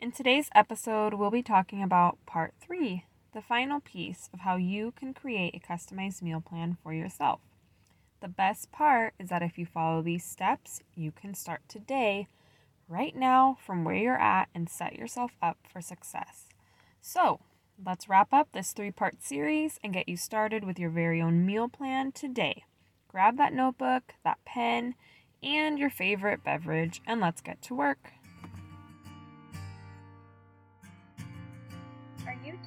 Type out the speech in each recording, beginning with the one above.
In today's episode, we'll be talking about part three, the final piece of how you can create a customized meal plan for yourself. The best part is that if you follow these steps, you can start today, right now, from where you're at, and set yourself up for success. So, let's wrap up this three part series and get you started with your very own meal plan today. Grab that notebook, that pen, and your favorite beverage, and let's get to work.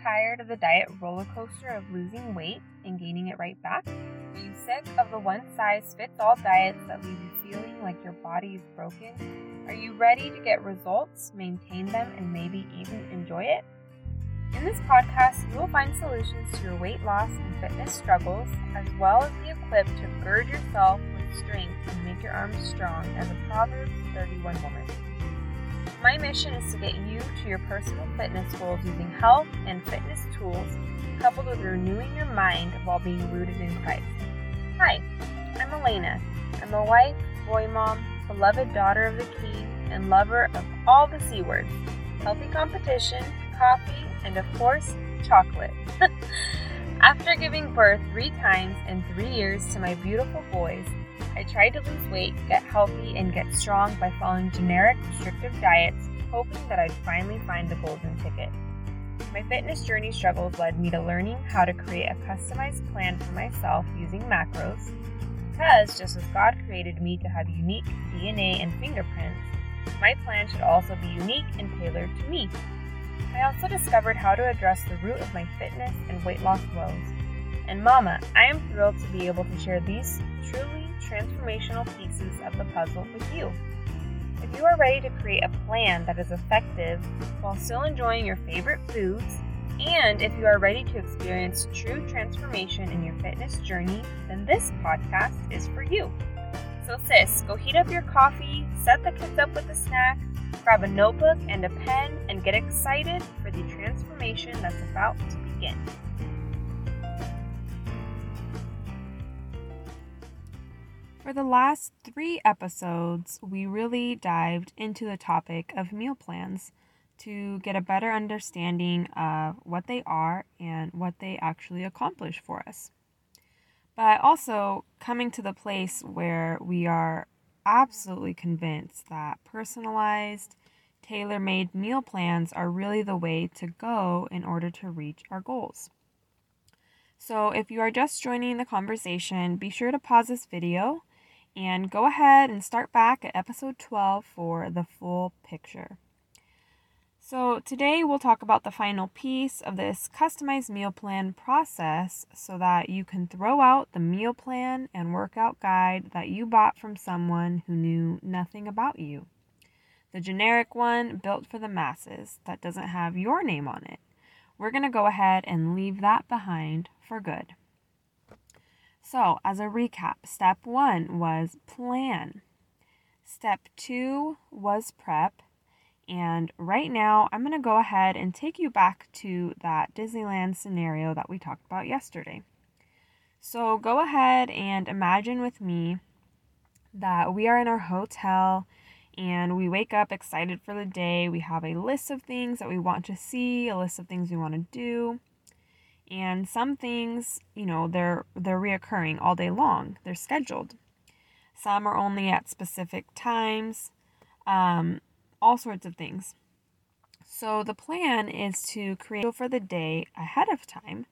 Tired of the diet roller coaster of losing weight and gaining it right back? Are you sick of the one size fits all diets that leave you feeling like your body is broken? Are you ready to get results, maintain them, and maybe even enjoy it? In this podcast, you will find solutions to your weight loss and fitness struggles, as well as be equipped to gird yourself with strength and make your arms strong as a Proverbs 31 woman. My mission is to get you to your personal fitness goals using health and fitness tools coupled with renewing your mind while being rooted in Christ. Hi, I'm Alayna. I'm a wife, boy mom, beloved daughter of the King, and lover of all the C words healthy competition, coffee, and of course, chocolate. After giving birth three times in three years to my beautiful boys, I tried to lose weight, get healthy, and get strong by following generic, restrictive diets, hoping that I'd finally find the golden ticket. My fitness journey struggles led me to learning how to create a customized plan for myself using macros, because just as God created me to have unique DNA and fingerprints, my plan should also be unique and tailored to me. I also discovered how to address the root of my fitness and weight loss woes. And Mama, I am thrilled to be able to share these truly transformational pieces of the puzzle with you. If you are ready to create a plan that is effective while still enjoying your favorite foods, and if you are ready to experience true transformation in your fitness journey, then this podcast is for you. So, sis, go heat up your coffee, set the kids up with a snack, grab a notebook and a pen, and get excited for the transformation that's about to begin. For the last three episodes, we really dived into the topic of meal plans to get a better understanding of what they are and what they actually accomplish for us. But also coming to the place where we are absolutely convinced that personalized, tailor made meal plans are really the way to go in order to reach our goals. So, if you are just joining the conversation, be sure to pause this video and go ahead and start back at episode 12 for the full picture. So, today we'll talk about the final piece of this customized meal plan process so that you can throw out the meal plan and workout guide that you bought from someone who knew nothing about you. The generic one built for the masses that doesn't have your name on it. We're going to go ahead and leave that behind for good. So, as a recap, step one was plan. Step two was prep. And right now, I'm going to go ahead and take you back to that Disneyland scenario that we talked about yesterday. So, go ahead and imagine with me that we are in our hotel and we wake up excited for the day. We have a list of things that we want to see, a list of things we want to do. And some things, you know, they're they're reoccurring all day long. They're scheduled. Some are only at specific times. Um, all sorts of things. So the plan is to create for the day ahead of time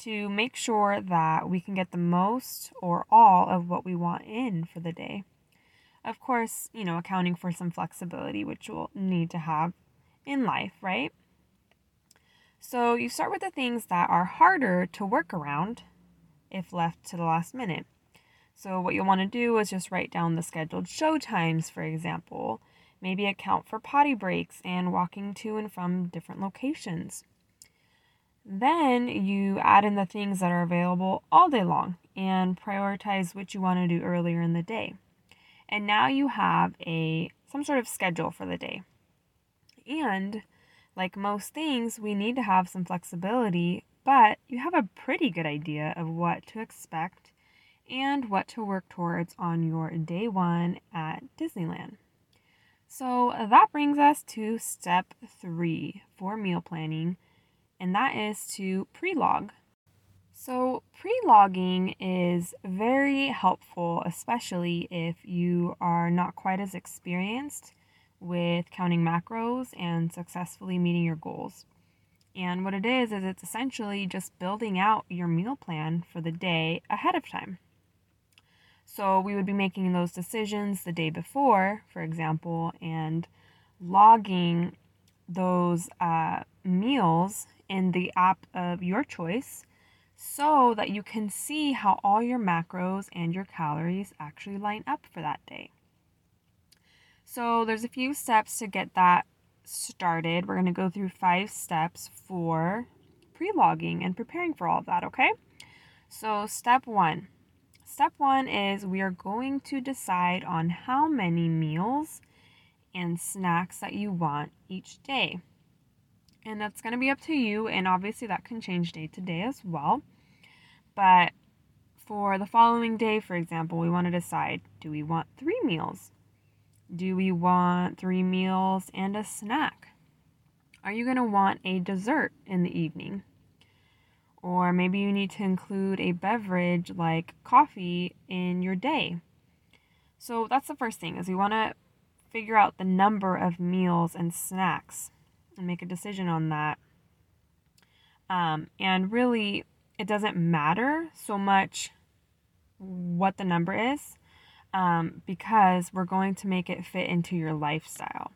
to make sure that we can get the most or all of what we want in for the day. Of course, you know, accounting for some flexibility, which we'll need to have in life, right? So you start with the things that are harder to work around if left to the last minute. So what you'll want to do is just write down the scheduled show times, for example. Maybe account for potty breaks and walking to and from different locations. Then you add in the things that are available all day long and prioritize what you want to do earlier in the day. And now you have a some sort of schedule for the day. And like most things, we need to have some flexibility, but you have a pretty good idea of what to expect and what to work towards on your day one at Disneyland. So that brings us to step three for meal planning, and that is to pre log. So, pre logging is very helpful, especially if you are not quite as experienced with counting macros and successfully meeting your goals. And what it is, is it's essentially just building out your meal plan for the day ahead of time. So we would be making those decisions the day before, for example, and logging those uh, meals in the app of your choice so that you can see how all your macros and your calories actually line up for that day. So there's a few steps to get that started. We're going to go through five steps for pre logging and preparing for all of that, okay? So, step one Step one is we are going to decide on how many meals and snacks that you want each day. And that's going to be up to you, and obviously that can change day to day as well. But for the following day, for example, we want to decide do we want three meals? Do we want three meals and a snack? Are you going to want a dessert in the evening? Or maybe you need to include a beverage like coffee in your day. So that's the first thing is we want to figure out the number of meals and snacks and make a decision on that. Um, and really, it doesn't matter so much what the number is um, because we're going to make it fit into your lifestyle.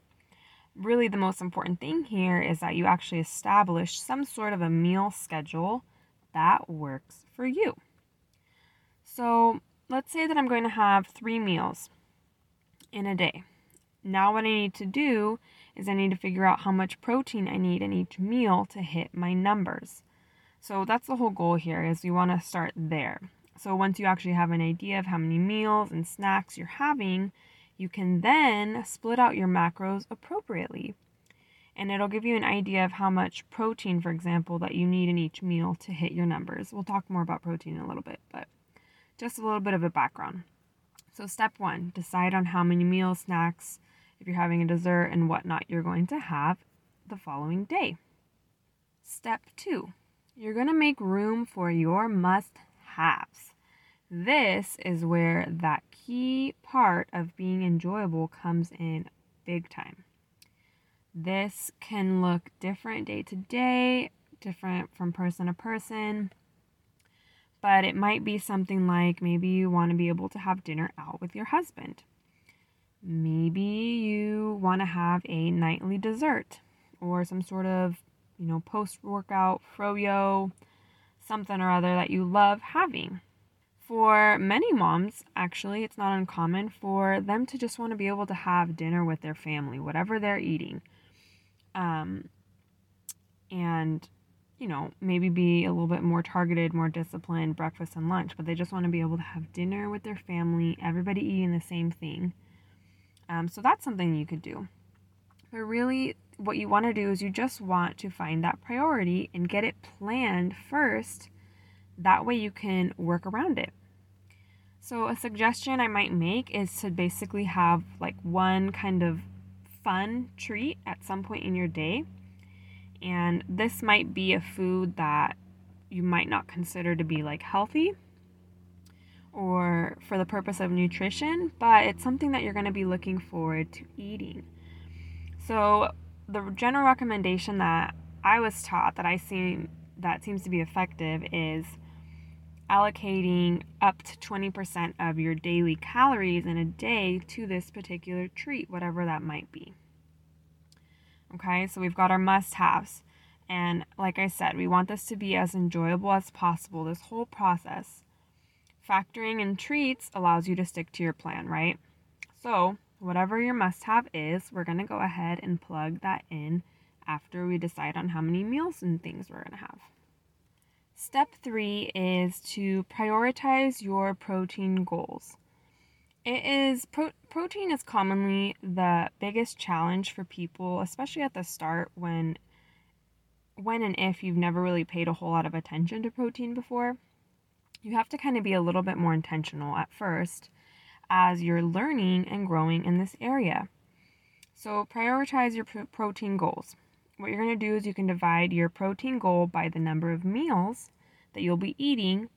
Really, the most important thing here is that you actually establish some sort of a meal schedule that works for you. So let's say that I'm going to have three meals in a day. Now, what I need to do is I need to figure out how much protein I need in each meal to hit my numbers. So that's the whole goal here is you want to start there. So once you actually have an idea of how many meals and snacks you're having, you can then split out your macros appropriately and it'll give you an idea of how much protein, for example, that you need in each meal to hit your numbers. We'll talk more about protein in a little bit, but just a little bit of a background. So, step one decide on how many meals, snacks, if you're having a dessert, and whatnot you're going to have the following day. Step two you're going to make room for your must haves. This is where that key part of being enjoyable comes in big time. This can look different day to day, different from person to person. But it might be something like maybe you want to be able to have dinner out with your husband. Maybe you want to have a nightly dessert or some sort of, you know, post workout froyo, something or other that you love having. For many moms, actually, it's not uncommon for them to just want to be able to have dinner with their family, whatever they're eating. Um, and you know maybe be a little bit more targeted more disciplined breakfast and lunch but they just want to be able to have dinner with their family everybody eating the same thing. Um, so that's something you could do. But really what you want to do is you just want to find that priority and get it planned first. That way you can work around it so a suggestion i might make is to basically have like one kind of fun treat at some point in your day. And this might be a food that you might not consider to be like healthy or for the purpose of nutrition, but it's something that you're going to be looking forward to eating. So, the general recommendation that I was taught that I see that seems to be effective is allocating up to 20% of your daily calories in a day to this particular treat, whatever that might be. Okay, so we've got our must haves. And like I said, we want this to be as enjoyable as possible, this whole process. Factoring in treats allows you to stick to your plan, right? So, whatever your must have is, we're going to go ahead and plug that in after we decide on how many meals and things we're going to have. Step three is to prioritize your protein goals. It is pro- protein is commonly the biggest challenge for people, especially at the start when when and if you've never really paid a whole lot of attention to protein before. You have to kind of be a little bit more intentional at first as you're learning and growing in this area. So, prioritize your protein goals. What you're going to do is you can divide your protein goal by the number of meals that you'll be eating,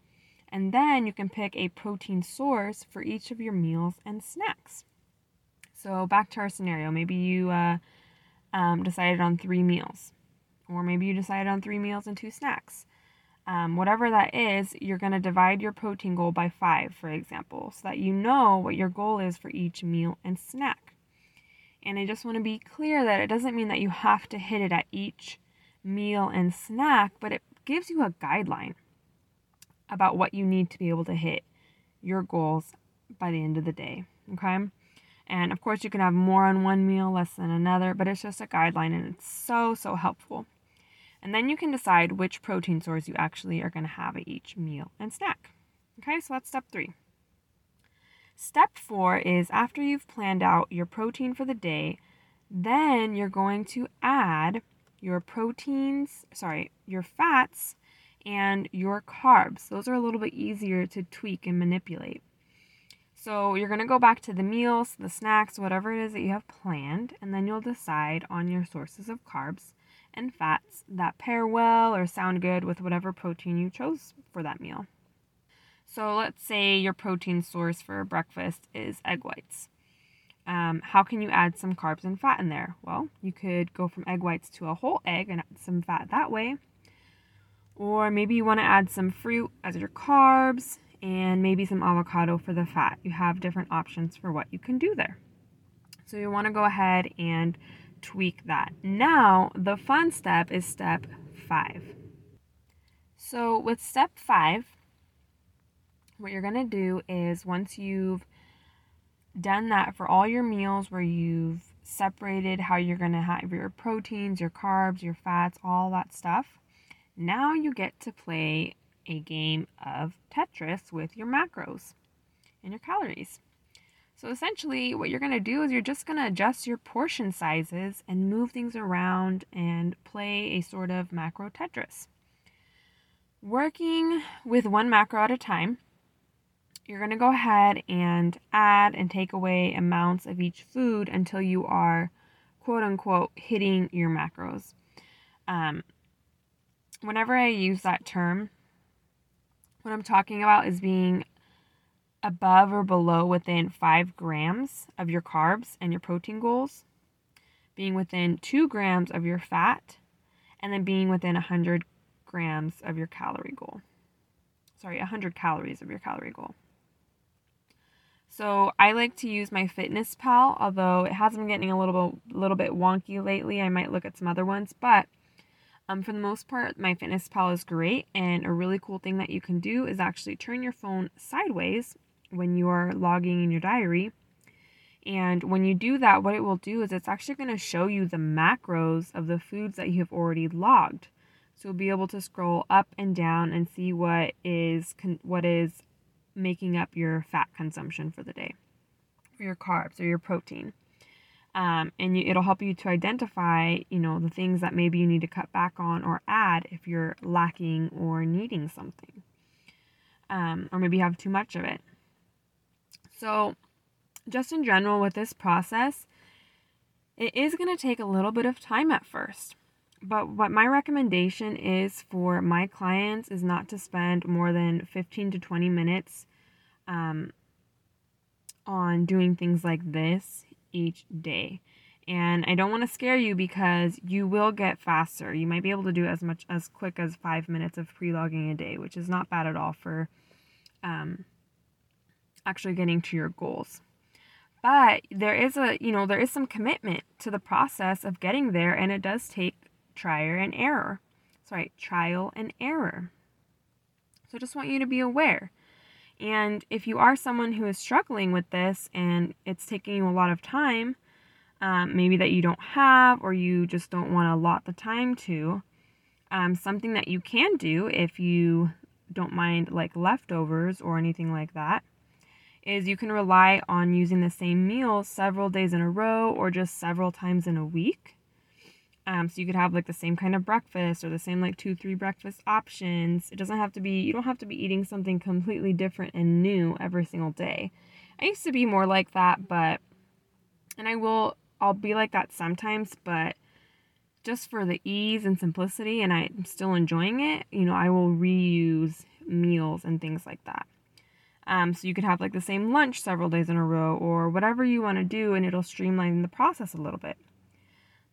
and then you can pick a protein source for each of your meals and snacks. So, back to our scenario. Maybe you uh, um, decided on three meals, or maybe you decided on three meals and two snacks. Um, whatever that is, you're going to divide your protein goal by five, for example, so that you know what your goal is for each meal and snack. And I just want to be clear that it doesn't mean that you have to hit it at each meal and snack, but it gives you a guideline about what you need to be able to hit your goals by the end of the day. Okay. And of course, you can have more on one meal, less than another, but it's just a guideline and it's so, so helpful. And then you can decide which protein source you actually are going to have at each meal and snack. Okay, so that's step three. Step four is after you've planned out your protein for the day, then you're going to add your proteins, sorry, your fats and your carbs. Those are a little bit easier to tweak and manipulate. So you're going to go back to the meals, the snacks, whatever it is that you have planned, and then you'll decide on your sources of carbs and fats that pair well or sound good with whatever protein you chose for that meal. So let's say your protein source for breakfast is egg whites. Um, how can you add some carbs and fat in there? Well, you could go from egg whites to a whole egg and add some fat that way. Or maybe you want to add some fruit as your carbs and maybe some avocado for the fat. You have different options for what you can do there. So you want to go ahead and tweak that. Now, the fun step is step five. So, with step five, what you're going to do is once you've done that for all your meals where you've separated how you're going to have your proteins, your carbs, your fats, all that stuff, now you get to play a game of Tetris with your macros and your calories. So essentially, what you're going to do is you're just going to adjust your portion sizes and move things around and play a sort of macro Tetris. Working with one macro at a time, you're going to go ahead and add and take away amounts of each food until you are quote unquote hitting your macros. Um, whenever I use that term, what I'm talking about is being above or below within five grams of your carbs and your protein goals, being within two grams of your fat, and then being within 100 grams of your calorie goal. Sorry, 100 calories of your calorie goal. So I like to use MyFitnessPal, although it has been getting a little bit, little bit wonky lately. I might look at some other ones, but um, for the most part, MyFitnessPal is great. And a really cool thing that you can do is actually turn your phone sideways when you are logging in your diary. And when you do that, what it will do is it's actually going to show you the macros of the foods that you have already logged. So you'll be able to scroll up and down and see what is con- what is making up your fat consumption for the day, or your carbs, or your protein. Um, and you, it'll help you to identify, you know, the things that maybe you need to cut back on or add if you're lacking or needing something, um, or maybe have too much of it. So, just in general, with this process, it is going to take a little bit of time at first. But what my recommendation is for my clients is not to spend more than 15 to 20 minutes um, on doing things like this each day. And I don't want to scare you because you will get faster. You might be able to do as much as quick as five minutes of pre logging a day, which is not bad at all for um, actually getting to your goals. But there is a, you know, there is some commitment to the process of getting there, and it does take trial and error. Sorry, trial and error. So I just want you to be aware. And if you are someone who is struggling with this and it's taking you a lot of time, um, maybe that you don't have or you just don't want to allot the time to, um, something that you can do if you don't mind like leftovers or anything like that is you can rely on using the same meal several days in a row or just several times in a week. Um, so you could have like the same kind of breakfast or the same like two, three breakfast options. It doesn't have to be, you don't have to be eating something completely different and new every single day. I used to be more like that, but, and I will I'll be like that sometimes, but just for the ease and simplicity, and I'm still enjoying it, you know, I will reuse meals and things like that. Um, so you could have like the same lunch several days in a row or whatever you want to do, and it'll streamline the process a little bit.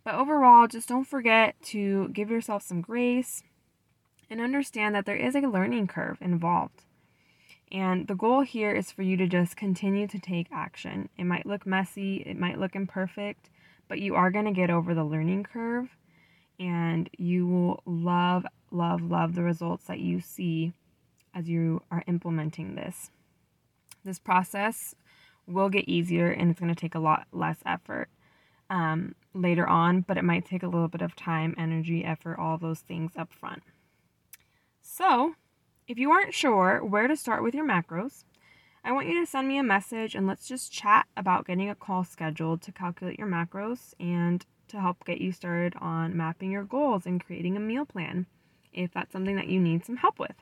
But overall, just don't forget to give yourself some grace and understand that there is a learning curve involved. And the goal here is for you to just continue to take action. It might look messy, it might look imperfect, but you are going to get over the learning curve and you will love, love, love the results that you see as you are implementing this. This process will get easier and it's going to take a lot less effort um, later on, but it might take a little bit of time, energy, effort, all those things up front. So, if you aren't sure where to start with your macros, I want you to send me a message and let's just chat about getting a call scheduled to calculate your macros and to help get you started on mapping your goals and creating a meal plan if that's something that you need some help with.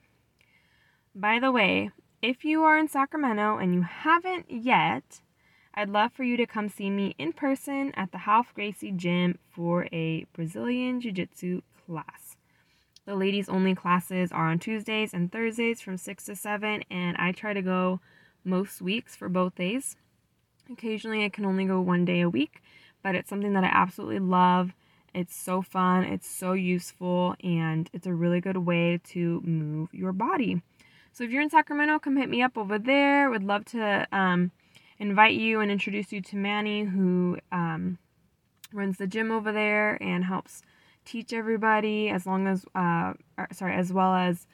By the way, if you are in Sacramento and you haven't yet, I'd love for you to come see me in person at the Ralph Gracie Gym for a Brazilian Jiu Jitsu class. The ladies only classes are on Tuesdays and Thursdays from 6 to 7, and I try to go most weeks for both days. Occasionally, I can only go one day a week, but it's something that I absolutely love. It's so fun, it's so useful, and it's a really good way to move your body. So if you're in Sacramento, come hit me up over there. Would love to um, invite you and introduce you to Manny, who um, runs the gym over there and helps teach everybody. As long as, uh, or, sorry, as well as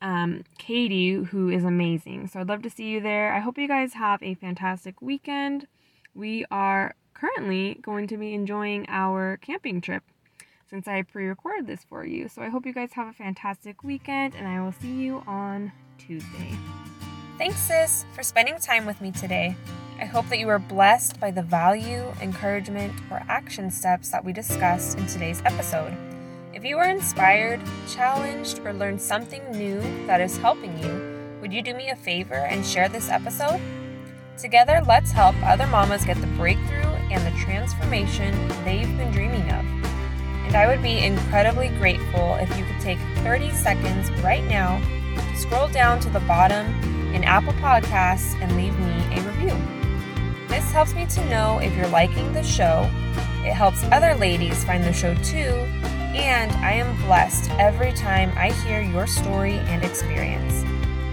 um, Katie, who is amazing. So I'd love to see you there. I hope you guys have a fantastic weekend. We are currently going to be enjoying our camping trip since I pre recorded this for you. So I hope you guys have a fantastic weekend and I will see you on Tuesday. Thanks, sis, for spending time with me today. I hope that you are blessed by the value, encouragement, or action steps that we discussed in today's episode. If you are inspired, challenged, or learned something new that is helping you, would you do me a favor and share this episode? Together, let's help other mamas get the breakthrough and the transformation they've been dreaming of. And I would be incredibly grateful if you could take 30 seconds right now scroll down to the bottom in Apple Podcasts and leave me a review. This helps me to know if you're liking the show. It helps other ladies find the show too, and I am blessed every time I hear your story and experience.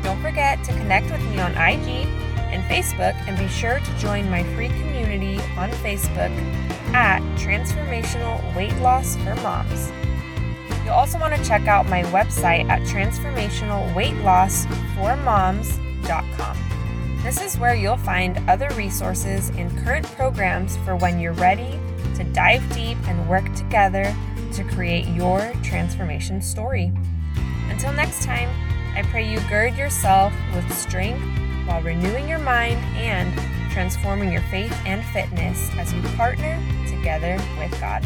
Don't forget to connect with me on IG and Facebook, and be sure to join my free community on Facebook at Transformational Weight Loss for Moms. You'll also want to check out my website at This is where you'll find other resources and current programs for when you're ready to dive deep and work together to create your transformation story. Until next time, I pray you gird yourself with strength while renewing your mind and transforming your faith and fitness as you partner together with God.